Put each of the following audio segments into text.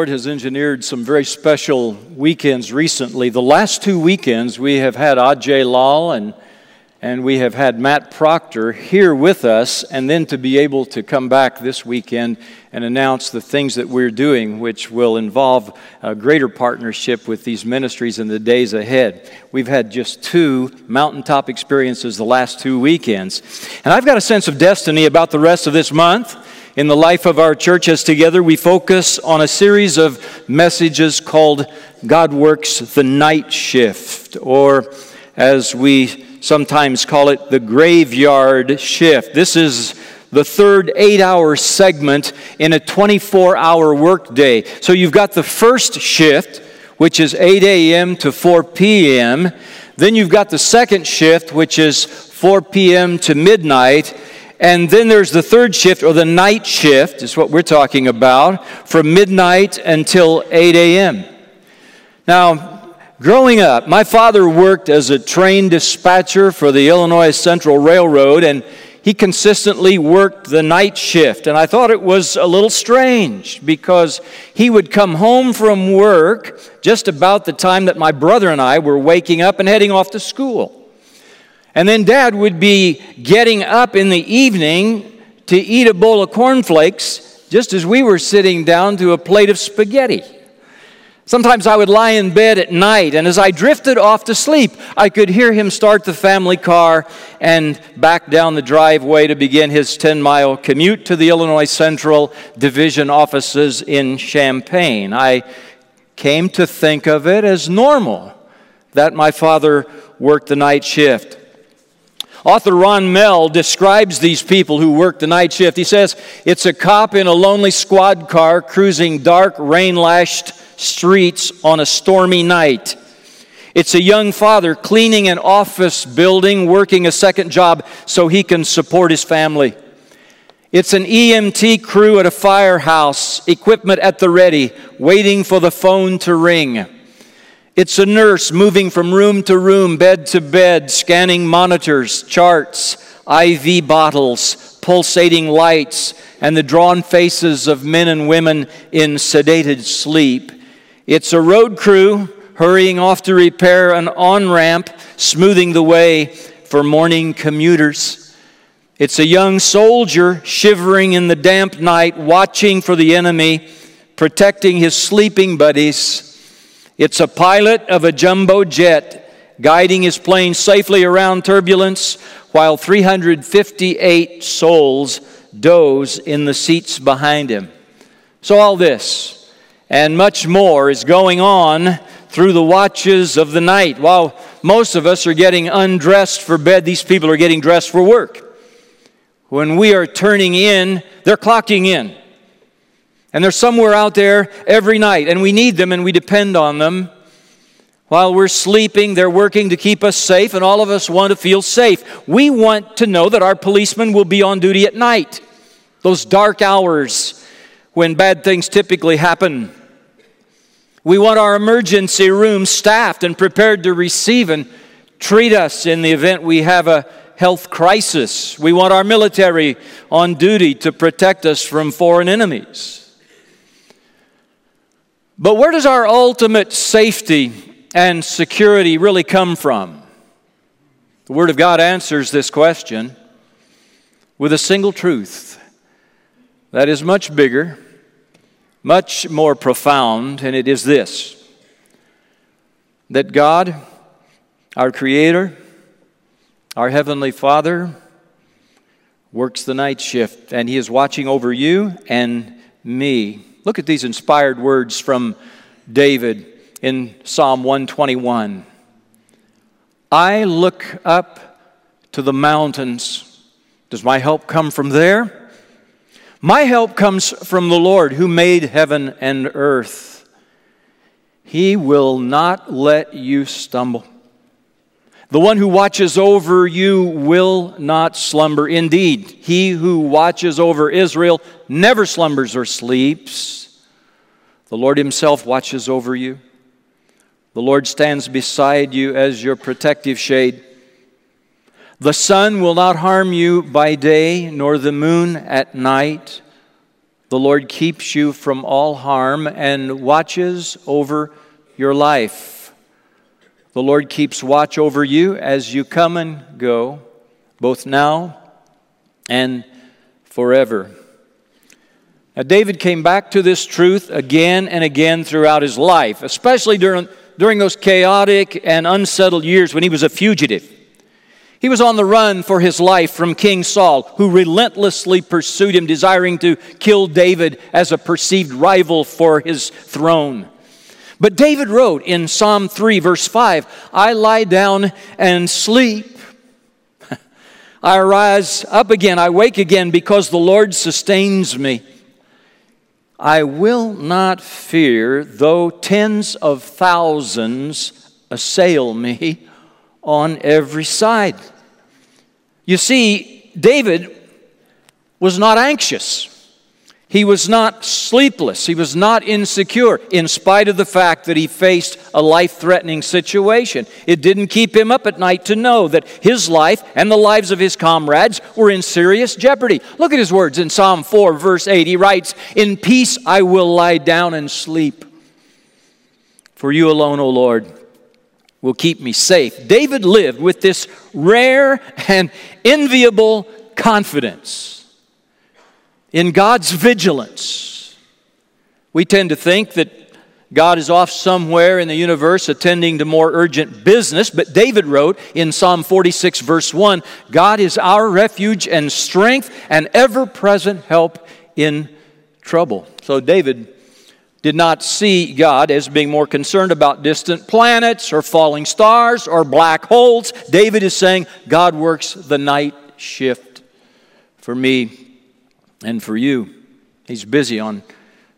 Lord has engineered some very special weekends recently. The last two weekends, we have had Ajai Lall and, and we have had Matt Proctor here with us, and then to be able to come back this weekend and announce the things that we're doing, which will involve a greater partnership with these ministries in the days ahead. We've had just two mountaintop experiences the last two weekends. And I've got a sense of destiny about the rest of this month in the life of our church as together we focus on a series of messages called God Works the Night Shift, or as we sometimes call it, the graveyard shift. This is the third eight hour segment in a 24 hour workday. So you've got the first shift, which is 8 a.m. to 4 p.m. Then you've got the second shift, which is 4 p.m. to midnight. And then there's the third shift, or the night shift, is what we're talking about, from midnight until 8 a.m. Now, growing up, my father worked as a train dispatcher for the Illinois Central Railroad, and he consistently worked the night shift. And I thought it was a little strange because he would come home from work just about the time that my brother and I were waking up and heading off to school. And then dad would be getting up in the evening to eat a bowl of cornflakes just as we were sitting down to a plate of spaghetti. Sometimes I would lie in bed at night, and as I drifted off to sleep, I could hear him start the family car and back down the driveway to begin his 10 mile commute to the Illinois Central Division offices in Champaign. I came to think of it as normal that my father worked the night shift. Author Ron Mehl describes these people who work the night shift. He says, It's a cop in a lonely squad car cruising dark, rain lashed streets on a stormy night. It's a young father cleaning an office building, working a second job so he can support his family. It's an EMT crew at a firehouse, equipment at the ready, waiting for the phone to ring. It's a nurse moving from room to room, bed to bed, scanning monitors, charts, IV bottles, pulsating lights, and the drawn faces of men and women in sedated sleep. It's a road crew hurrying off to repair an on ramp, smoothing the way for morning commuters. It's a young soldier shivering in the damp night, watching for the enemy, protecting his sleeping buddies. It's a pilot of a jumbo jet guiding his plane safely around turbulence while 358 souls doze in the seats behind him. So, all this and much more is going on through the watches of the night. While most of us are getting undressed for bed, these people are getting dressed for work. When we are turning in, they're clocking in. And they're somewhere out there every night, and we need them and we depend on them. While we're sleeping, they're working to keep us safe, and all of us want to feel safe. We want to know that our policemen will be on duty at night, those dark hours when bad things typically happen. We want our emergency room staffed and prepared to receive and treat us in the event we have a health crisis. We want our military on duty to protect us from foreign enemies. But where does our ultimate safety and security really come from? The Word of God answers this question with a single truth that is much bigger, much more profound, and it is this that God, our Creator, our Heavenly Father, works the night shift, and He is watching over you and me Look at these inspired words from David in Psalm 121. I look up to the mountains. Does my help come from there? My help comes from the Lord who made heaven and earth. He will not let you stumble. The one who watches over you will not slumber. Indeed, he who watches over Israel never slumbers or sleeps. The Lord himself watches over you. The Lord stands beside you as your protective shade. The sun will not harm you by day, nor the moon at night. The Lord keeps you from all harm and watches over your life. The Lord keeps watch over you as you come and go, both now and forever. Now, David came back to this truth again and again throughout his life, especially during, during those chaotic and unsettled years when he was a fugitive. He was on the run for his life from King Saul, who relentlessly pursued him, desiring to kill David as a perceived rival for his throne. But David wrote in Psalm 3, verse 5 I lie down and sleep. I arise up again, I wake again because the Lord sustains me. I will not fear, though tens of thousands assail me on every side. You see, David was not anxious. He was not sleepless. He was not insecure, in spite of the fact that he faced a life threatening situation. It didn't keep him up at night to know that his life and the lives of his comrades were in serious jeopardy. Look at his words in Psalm 4, verse 8. He writes, In peace I will lie down and sleep. For you alone, O Lord, will keep me safe. David lived with this rare and enviable confidence in God's vigilance. We tend to think that God is off somewhere in the universe attending to more urgent business, but David wrote in Psalm 46, verse 1 God is our refuge and strength and ever present help in trouble. So David did not see God as being more concerned about distant planets or falling stars or black holes. David is saying, God works the night shift for me and for you. He's busy on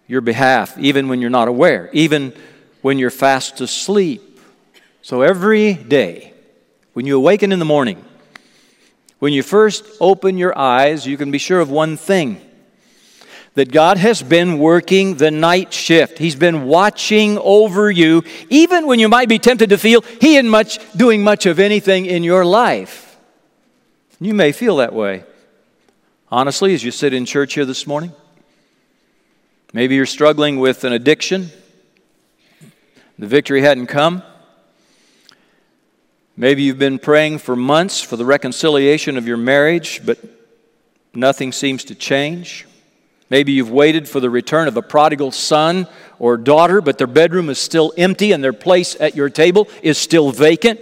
your behalf, even when you're not aware, even when you're fast asleep. So every day, when you awaken in the morning, when you first open your eyes, you can be sure of one thing that God has been working the night shift. He's been watching over you, even when you might be tempted to feel He isn't much doing much of anything in your life. You may feel that way. Honestly, as you sit in church here this morning, maybe you're struggling with an addiction. The victory hadn't come. Maybe you've been praying for months for the reconciliation of your marriage, but nothing seems to change. Maybe you've waited for the return of a prodigal son or daughter, but their bedroom is still empty and their place at your table is still vacant.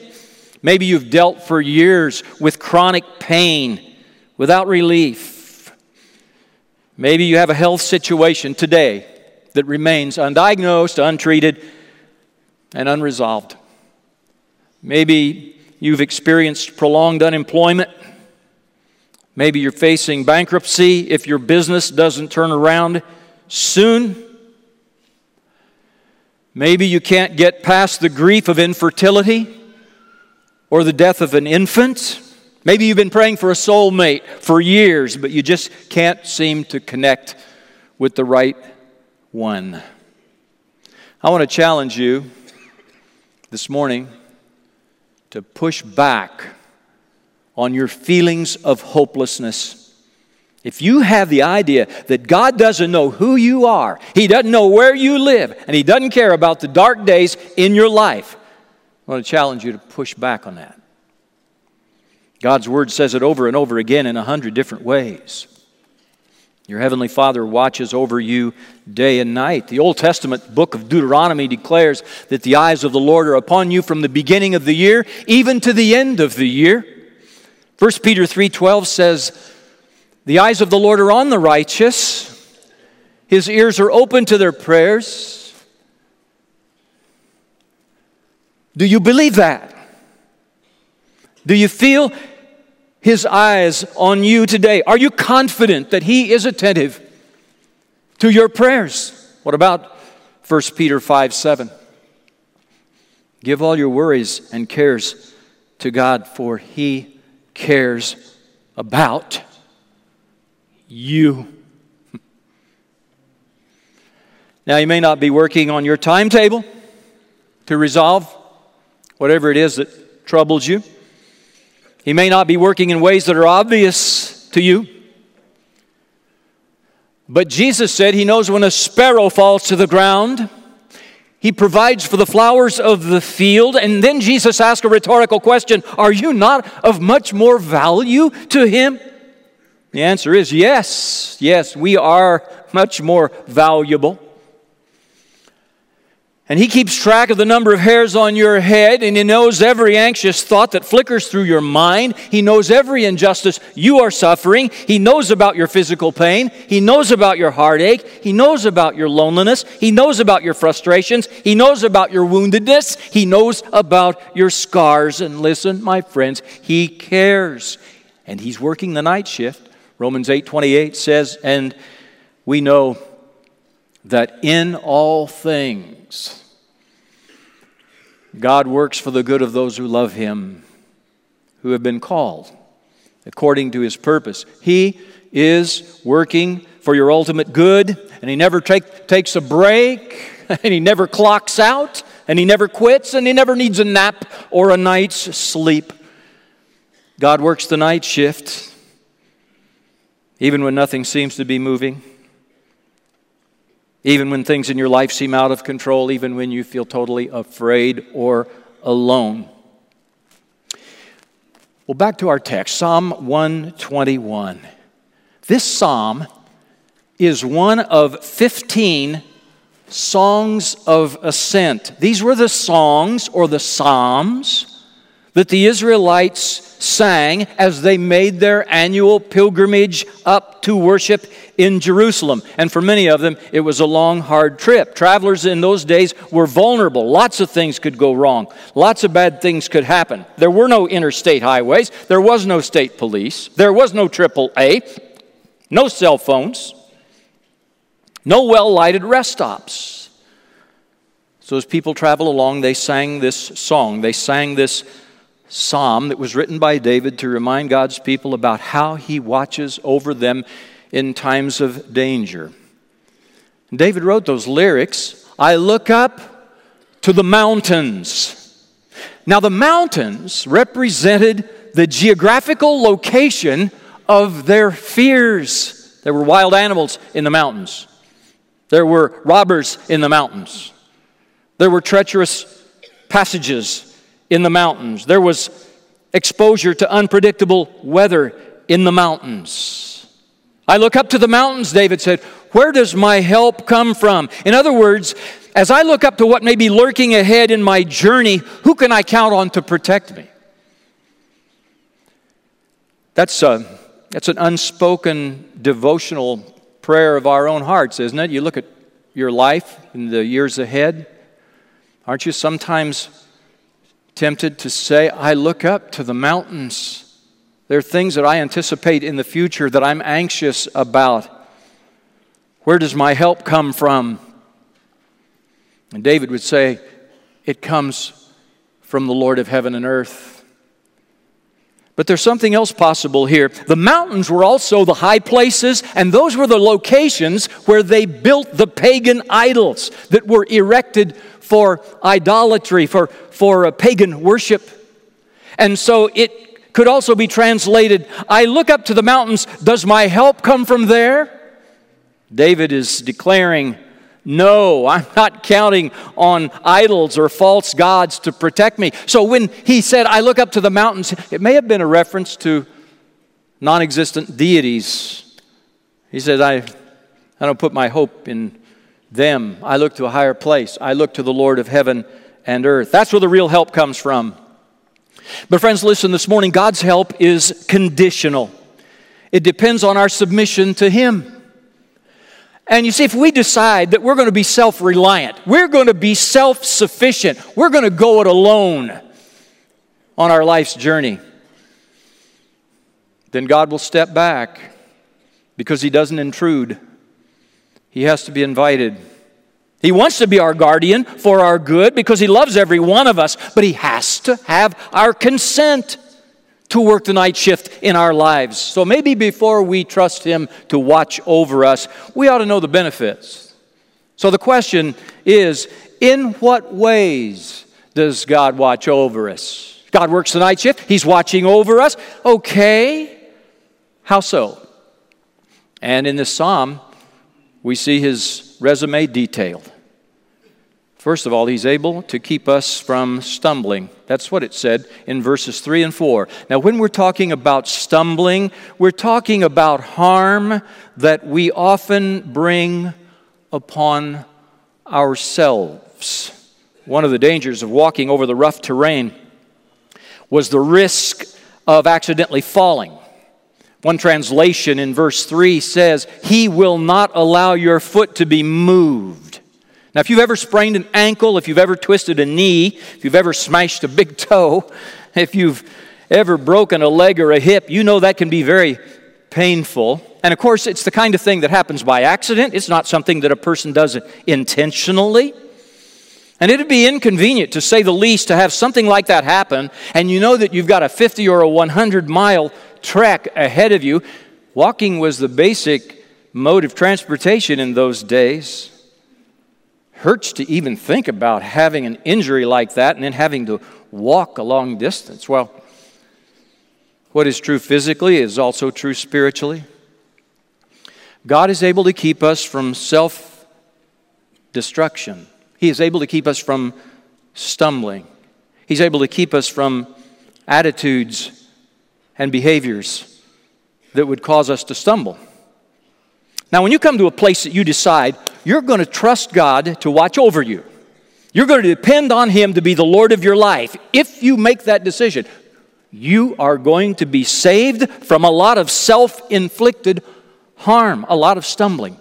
Maybe you've dealt for years with chronic pain without relief. Maybe you have a health situation today that remains undiagnosed, untreated, and unresolved. Maybe you've experienced prolonged unemployment Maybe you're facing bankruptcy if your business doesn't turn around soon. Maybe you can't get past the grief of infertility or the death of an infant. Maybe you've been praying for a soulmate for years, but you just can't seem to connect with the right one. I want to challenge you this morning to push back on your feelings of hopelessness. If you have the idea that God doesn't know who you are, He doesn't know where you live, and He doesn't care about the dark days in your life, I want to challenge you to push back on that. God's Word says it over and over again in a hundred different ways. Your Heavenly Father watches over you day and night. The Old Testament book of Deuteronomy declares that the eyes of the Lord are upon you from the beginning of the year even to the end of the year. 1 Peter 3:12 says, "The eyes of the Lord are on the righteous; his ears are open to their prayers." Do you believe that? Do you feel his eyes on you today? Are you confident that he is attentive to your prayers? What about 1 Peter 5 7? Give all your worries and cares to God, for he cares about you. Now, you may not be working on your timetable to resolve whatever it is that troubles you. He may not be working in ways that are obvious to you. But Jesus said he knows when a sparrow falls to the ground. He provides for the flowers of the field. And then Jesus asked a rhetorical question Are you not of much more value to him? The answer is yes. Yes, we are much more valuable. And he keeps track of the number of hairs on your head, and he knows every anxious thought that flickers through your mind. He knows every injustice you are suffering. He knows about your physical pain. He knows about your heartache. He knows about your loneliness. He knows about your frustrations. He knows about your woundedness. He knows about your scars. And listen, my friends, he cares. And he's working the night shift. Romans 8 28 says, and we know that in all things, God works for the good of those who love him, who have been called according to his purpose. He is working for your ultimate good, and he never take, takes a break, and he never clocks out, and he never quits, and he never needs a nap or a night's sleep. God works the night shift, even when nothing seems to be moving. Even when things in your life seem out of control, even when you feel totally afraid or alone. Well, back to our text Psalm 121. This psalm is one of 15 songs of ascent. These were the songs or the psalms that the Israelites sang as they made their annual pilgrimage up to worship in Jerusalem. And for many of them, it was a long, hard trip. Travelers in those days were vulnerable. Lots of things could go wrong, lots of bad things could happen. There were no interstate highways, there was no state police, there was no AAA, no cell phones, no well lighted rest stops. So, as people travel along, they sang this song. They sang this psalm that was written by David to remind God's people about how he watches over them in times of danger. David wrote those lyrics I look up to the mountains. Now, the mountains represented the geographical location of their fears. There were wild animals in the mountains, there were robbers in the mountains, there were treacherous passages in the mountains. There was exposure to unpredictable weather in the mountains. I look up to the mountains, David said. Where does my help come from? In other words, as I look up to what may be lurking ahead in my journey, who can I count on to protect me? That's, a, uh, that's an unspoken devotional prayer of our own hearts, isn't it? You look at your life in the years ahead. Aren't you sometimes tempted to say, I look up to the mountains. There are things that I anticipate in the future that I'm anxious about. Where does my help come from? And David would say, It comes from the Lord of heaven and earth. But there's something else possible here. The mountains were also the high places, and those were the locations where they built the pagan idols that were erected for idolatry, for, for a pagan worship. And so it could also be translated I look up to the mountains, does my help come from there? David is declaring, no, I'm not counting on idols or false gods to protect me. So when he said, I look up to the mountains, it may have been a reference to non existent deities. He said, I, I don't put my hope in them. I look to a higher place. I look to the Lord of heaven and earth. That's where the real help comes from. But, friends, listen this morning God's help is conditional, it depends on our submission to Him. And you see, if we decide that we're going to be self reliant, we're going to be self sufficient, we're going to go it alone on our life's journey, then God will step back because He doesn't intrude. He has to be invited. He wants to be our guardian for our good because He loves every one of us, but He has to have our consent to work the night shift in our lives. So maybe before we trust Him to watch over us, we ought to know the benefits. So the question is in what ways does God watch over us? God works the night shift, He's watching over us. Okay, how so? And in this psalm, we see his resume detailed. First of all, he's able to keep us from stumbling. That's what it said in verses 3 and 4. Now, when we're talking about stumbling, we're talking about harm that we often bring upon ourselves. One of the dangers of walking over the rough terrain was the risk of accidentally falling. One translation in verse 3 says, He will not allow your foot to be moved. Now, if you've ever sprained an ankle, if you've ever twisted a knee, if you've ever smashed a big toe, if you've ever broken a leg or a hip, you know that can be very painful. And of course, it's the kind of thing that happens by accident. It's not something that a person does intentionally. And it'd be inconvenient, to say the least, to have something like that happen, and you know that you've got a 50 or a 100 mile trek ahead of you. Walking was the basic mode of transportation in those days hurts to even think about having an injury like that and then having to walk a long distance. Well, what is true physically is also true spiritually. God is able to keep us from self destruction, He is able to keep us from stumbling, He's able to keep us from attitudes and behaviors that would cause us to stumble. Now, when you come to a place that you decide you're going to trust God to watch over you, you're going to depend on Him to be the Lord of your life. If you make that decision, you are going to be saved from a lot of self inflicted harm, a lot of stumbling.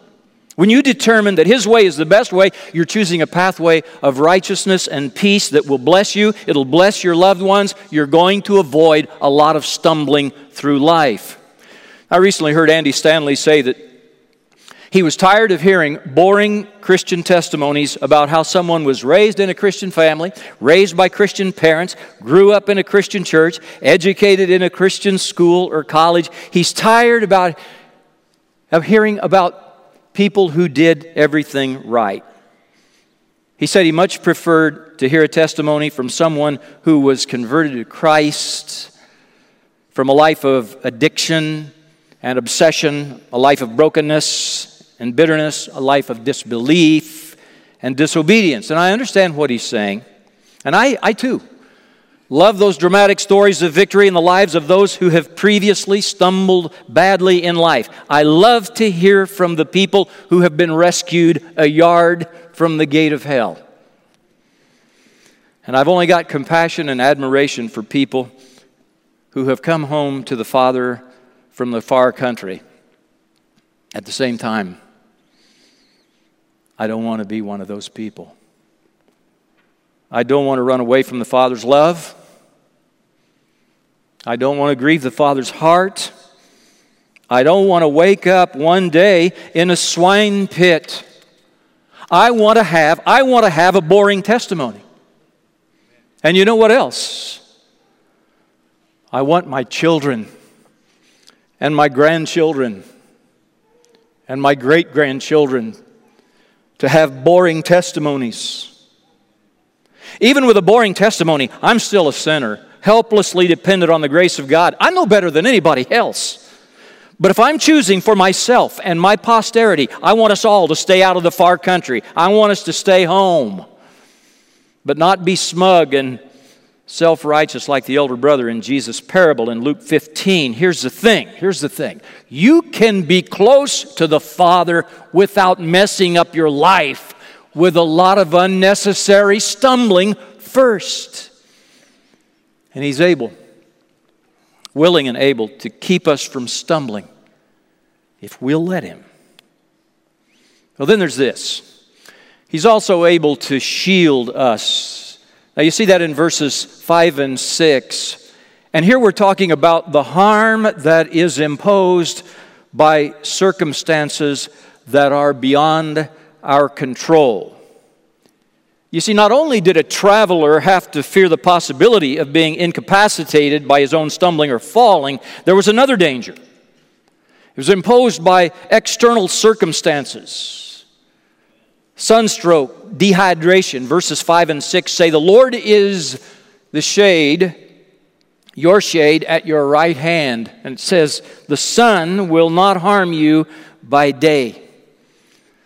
When you determine that His way is the best way, you're choosing a pathway of righteousness and peace that will bless you. It'll bless your loved ones. You're going to avoid a lot of stumbling through life. I recently heard Andy Stanley say that he was tired of hearing boring Christian testimonies about how someone was raised in a Christian family, raised by Christian parents, grew up in a Christian church, educated in a Christian school or college. He's tired about, of hearing about people who did everything right. He said he much preferred to hear a testimony from someone who was converted to Christ from a life of addiction and obsession, a life of brokenness and bitterness, a life of disbelief and disobedience. And I understand what he's saying. And I, I too love those dramatic stories of victory in the lives of those who have previously stumbled badly in life. I love to hear from the people who have been rescued a yard from the gate of hell. And I've only got compassion and admiration for people who have come home to the Father from the far country at the same time. I don't want to be one of those people. I don't want to run away from the Father's love. I don't want to grieve the Father's heart. I don't want to wake up one day in a swine pit. I want to have I want to have a boring testimony. And you know what else? I want my children and my grandchildren and my great grandchildren to have boring testimonies. Even with a boring testimony, I'm still a sinner, helplessly dependent on the grace of God. I know better than anybody else. But if I'm choosing for myself and my posterity, I want us all to stay out of the far country. I want us to stay home, but not be smug and self righteous like the elder brother in Jesus' parable in Luke 15. Here's the thing here's the thing. You can be close to the Father without messing up your life with a lot of unnecessary stumbling first. And He's able, willing and able to keep us from stumbling if we'll let Him. Well, then there's this. He's also able to shield us now, you see that in verses 5 and 6. And here we're talking about the harm that is imposed by circumstances that are beyond our control. You see, not only did a traveler have to fear the possibility of being incapacitated by his own stumbling or falling, there was another danger. It was imposed by external circumstances sunstroke, dehydration. Verses 5 and 6 say, The Lord is the shade, your shade at your right hand. And it says, The sun will not harm you by day.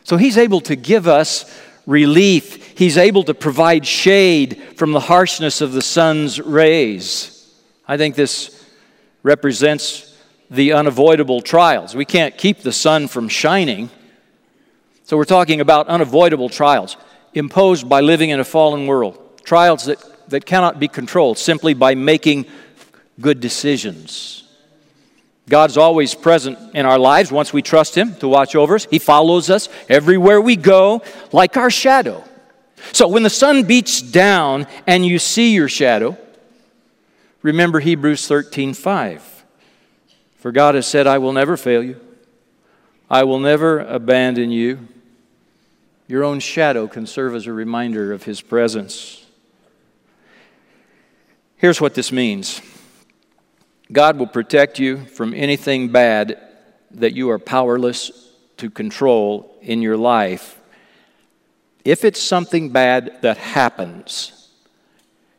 So he's able to give us relief. He's able to provide shade from the harshness of the sun's rays. I think this represents the unavoidable trials. We can't keep the sun from shining. So we're talking about unavoidable trials imposed by living in a fallen world, trials that, that cannot be controlled simply by making good decisions. God's always present in our lives once we trust Him to watch over us. He follows us everywhere we go, like our shadow. So when the sun beats down and you see your shadow, remember Hebrews 13 5. For God has said, I will never fail you, I will never abandon you. Your own shadow can serve as a reminder of His presence. Here's what this means. God will protect you from anything bad that you are powerless to control in your life. If it's something bad that happens,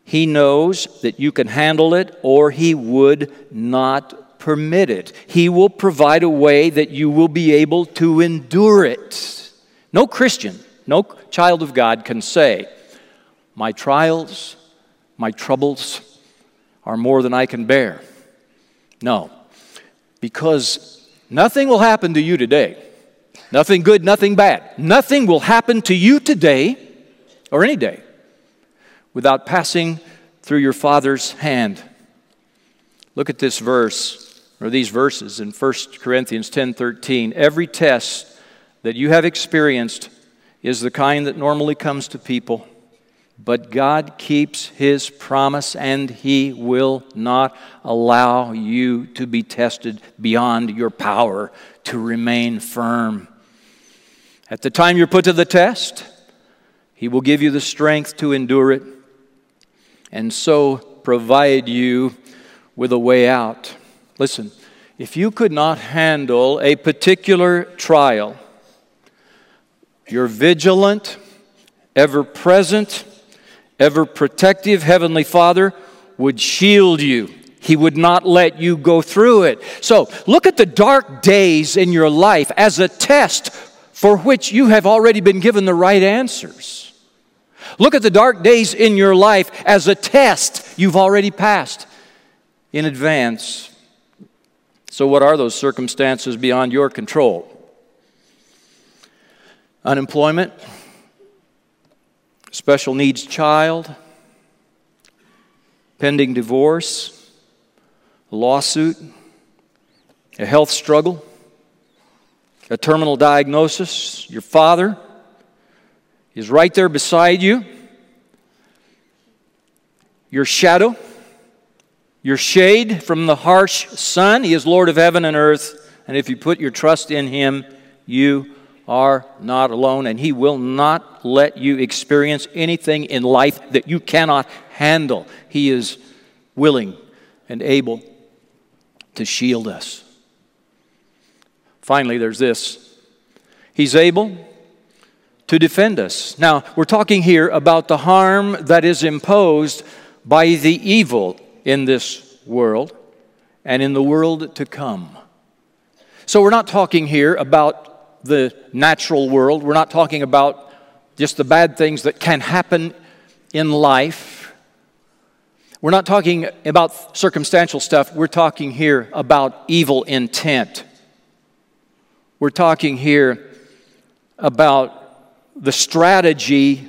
He knows that you can handle it or He would not permit it. He will provide a way that you will be able to endure it. No Christian, no child of God can say, My trials, my troubles are more than I can bear. No, because nothing will happen to you today. Nothing good, nothing bad. Nothing will happen to you today or any day without passing through your Father's hand. Look at this verse or these verses in 1 Corinthians 10:13. Every test that you have experienced is the kind that normally comes to people but God keeps His promise and He will not allow you to be tested beyond your power to remain firm. At the time you're put to the test, He will give you the strength to endure it and so provide you with a way out. Listen, if you could not handle a particular trial, you're vigilant, ever present, ever protective Heavenly Father would shield you. He would not let you go through it. So look at the dark days in your life as a test for which you have already been given the right answers. Look at the dark days in your life as a test you've already passed in advance. So, what are those circumstances beyond your control? Unemployment, special needs child, pending divorce, lawsuit, a health struggle, a terminal diagnosis, your father is right there beside you, your shadow, your shade from the harsh sun. He is Lord of heaven and earth, and if you put your trust in Him, you are not alone, and He will not let you experience anything in life that you cannot handle. He is willing and able to shield us. Finally, there's this He's able to defend us. Now, we're talking here about the harm that is imposed by the evil in this world and in the world to come. So, we're not talking here about the natural world. We're not talking about just the bad things that can happen in life. We're not talking about circumstantial stuff. We're talking here about evil intent. We're talking here about the strategy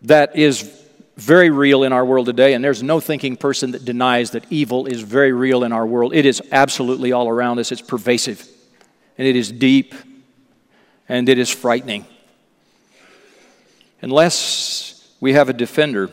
that is very real in our world today, and there's no thinking person that denies that evil is very real in our world. It is absolutely all around us, it's pervasive and it is deep and it is frightening. Unless we have a defender,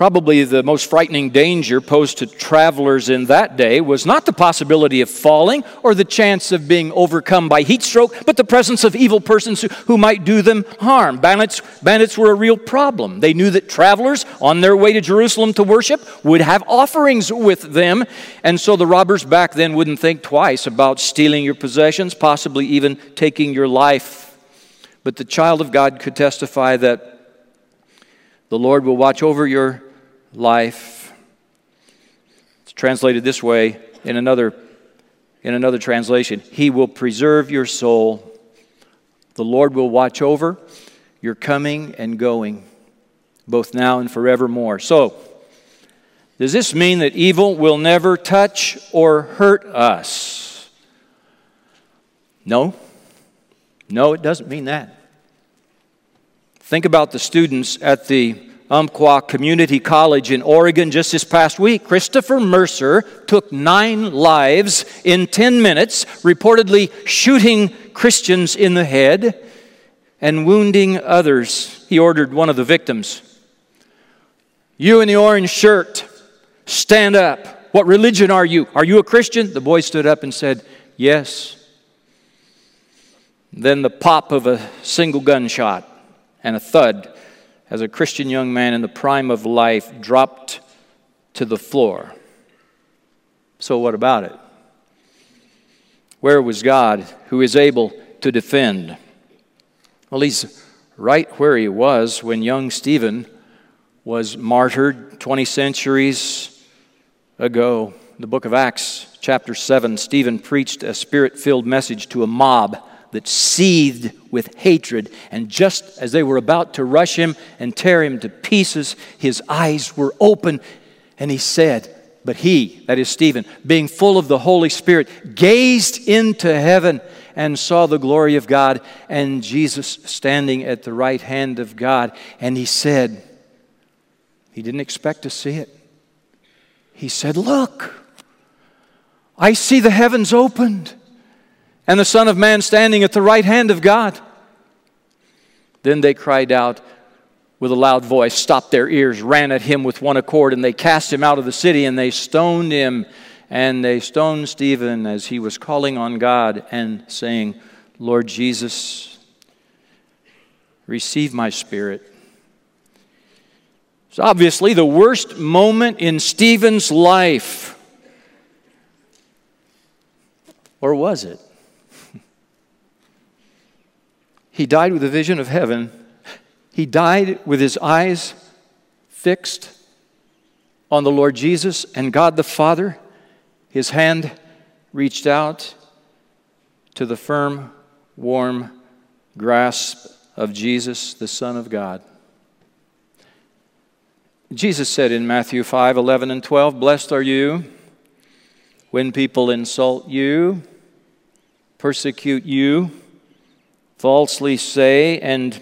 Probably the most frightening danger posed to travelers in that day was not the possibility of falling or the chance of being overcome by heat stroke, but the presence of evil persons who, might do them harm. Bandits, bandits were a real problem. They knew that travelers on their way to Jerusalem to worship would have offerings with them, and so the robbers back then wouldn't think twice about stealing your possessions, possibly even taking your life. But the child of God could testify that the Lord will watch over your life. It's translated this way in another In another translation, He will preserve your soul. The Lord will watch over your coming and going, both now and forevermore. So, does this mean that evil will never touch or hurt us? No. No, it doesn't mean that. Think about the students at the Umpqua Community College in Oregon just this past week. Christopher Mercer took nine lives in 10 minutes, reportedly shooting Christians in the head and wounding others. He ordered one of the victims You in the orange shirt, stand up. What religion are you? Are you a Christian? The boy stood up and said, Yes. Then the pop of a single gunshot and a thud as a Christian young man in the prime of life dropped to the floor. So, what about it? Where was God who is able to defend? Well, he's right where he was when young Stephen was martyred 20 centuries ago. The book of Acts, chapter 7, Stephen preached a spirit filled message to a mob that seethed with hatred. And just as they were about to rush him and tear him to pieces, his eyes were open, and he said, But he, that is Stephen, being full of the Holy Spirit, gazed into heaven and saw the glory of God and Jesus standing at the right hand of God. And he said, He didn't expect to see it. He said, Look, I see the heavens opened and the Son of Man standing at the right hand of God. Then they cried out with a loud voice, stopped their ears, ran at him with one accord, and they cast him out of the city, and they stoned him. And they stoned Stephen as he was calling on God and saying, Lord Jesus, receive my spirit. It's obviously the worst moment in Stephen's life. Or was it? He died with a vision of heaven. He died with his eyes fixed on the Lord Jesus and God the Father. His hand reached out to the firm, warm grasp of Jesus, the Son of God. Jesus said in Matthew 5 11 and 12, Blessed are you when people insult you, persecute you falsely say and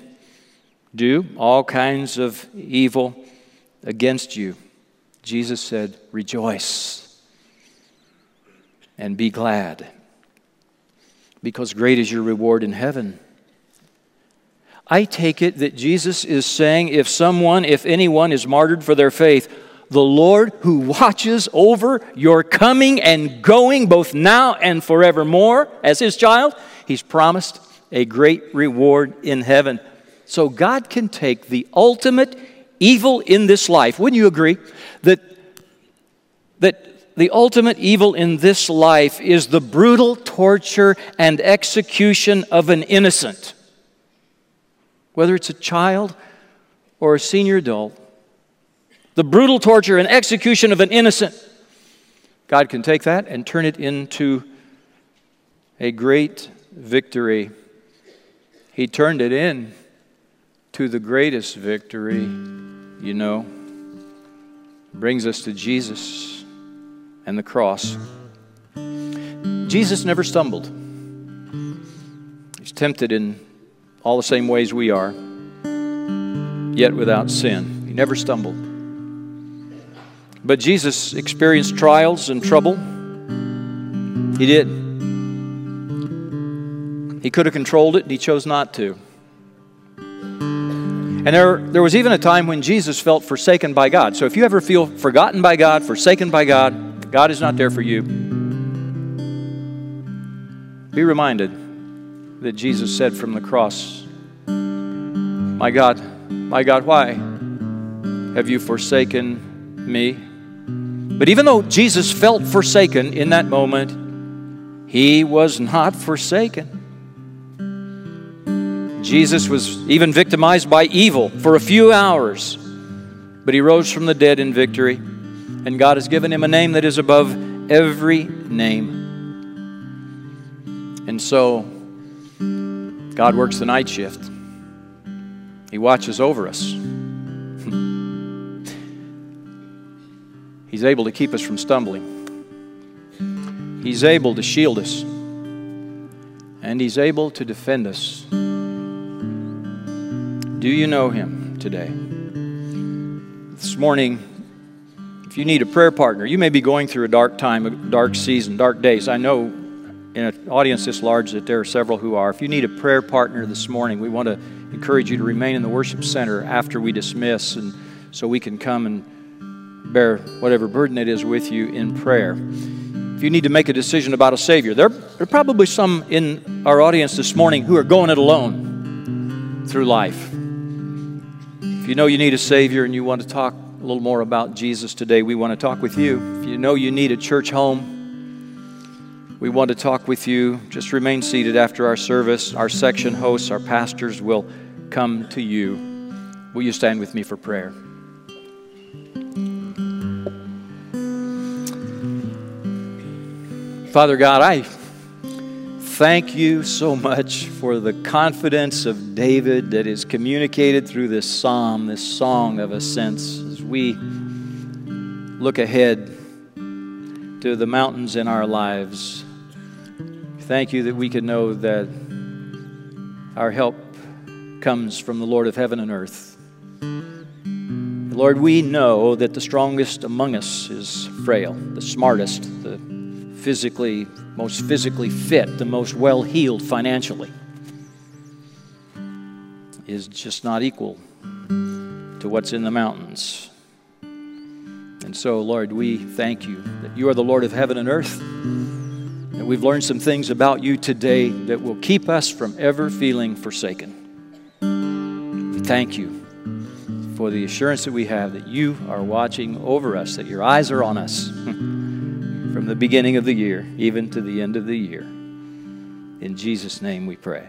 do all kinds of evil against you. Jesus said, Rejoice and be glad, because great is your reward in heaven. I take it that Jesus is saying if someone, if anyone is martyred for their faith, the Lord who watches over your coming and going both now and forevermore as his child, he's promised a great reward in heaven. So God can take the ultimate evil in this life. Wouldn't you agree that that the ultimate evil in this life is the brutal torture and execution of an innocent? Whether it's a child or a senior adult, the brutal torture and execution of an innocent. God can take that and turn it into a great victory he turned it in to the greatest victory, you know. Brings us to Jesus and the cross. Jesus never stumbled. He's tempted in all the same ways we are, yet without sin. He never stumbled. But Jesus experienced trials and trouble. He did. He could have controlled it, and he chose not to. And there, there was even a time when Jesus felt forsaken by God. So if you ever feel forgotten by God, forsaken by God, God is not there for you. Be reminded that Jesus said from the cross, My God, my God, why have you forsaken me? But even though Jesus felt forsaken in that moment, he was not forsaken. Jesus was even victimized by evil for a few hours, but he rose from the dead in victory, and God has given him a name that is above every name. And so, God works the night shift. He watches over us. He's able to keep us from stumbling. He's able to shield us. And He's able to defend us. Do you know Him today? This morning, if you need a prayer partner, you may be going through a dark time, a dark season, dark days. I know in an audience this large that there are several who are. If you need a prayer partner this morning, we want to encourage you to remain in the worship center after we dismiss and so we can come and bear whatever burden it is with you in prayer. If you need to make a decision about a Savior, there, are probably some in our audience this morning who are going it alone through life. You know you need a Savior and you want to talk a little more about Jesus today, we want to talk with you. If you know you need a church home, we want to talk with you. Just remain seated after our service. Our section hosts, our pastors will come to you. Will you stand with me for prayer? Father God, I thank you so much for the confidence of David that is communicated through this psalm, this song of ascents, as we look ahead to the mountains in our lives. Thank you that we can know that our help comes from the Lord of heaven and earth. Lord, we know that the strongest among us is frail, the smartest, the physically, most physically fit, the most well heeled financially, is just not equal to what's in the mountains. And so, Lord, we thank you that you are the Lord of heaven and earth. That we've learned some things about you today that will keep us from ever feeling forsaken. We thank you for the assurance that we have that you are watching over us, that your eyes are on us. from the beginning of the year, even to the end of the year. In Jesus' name we pray.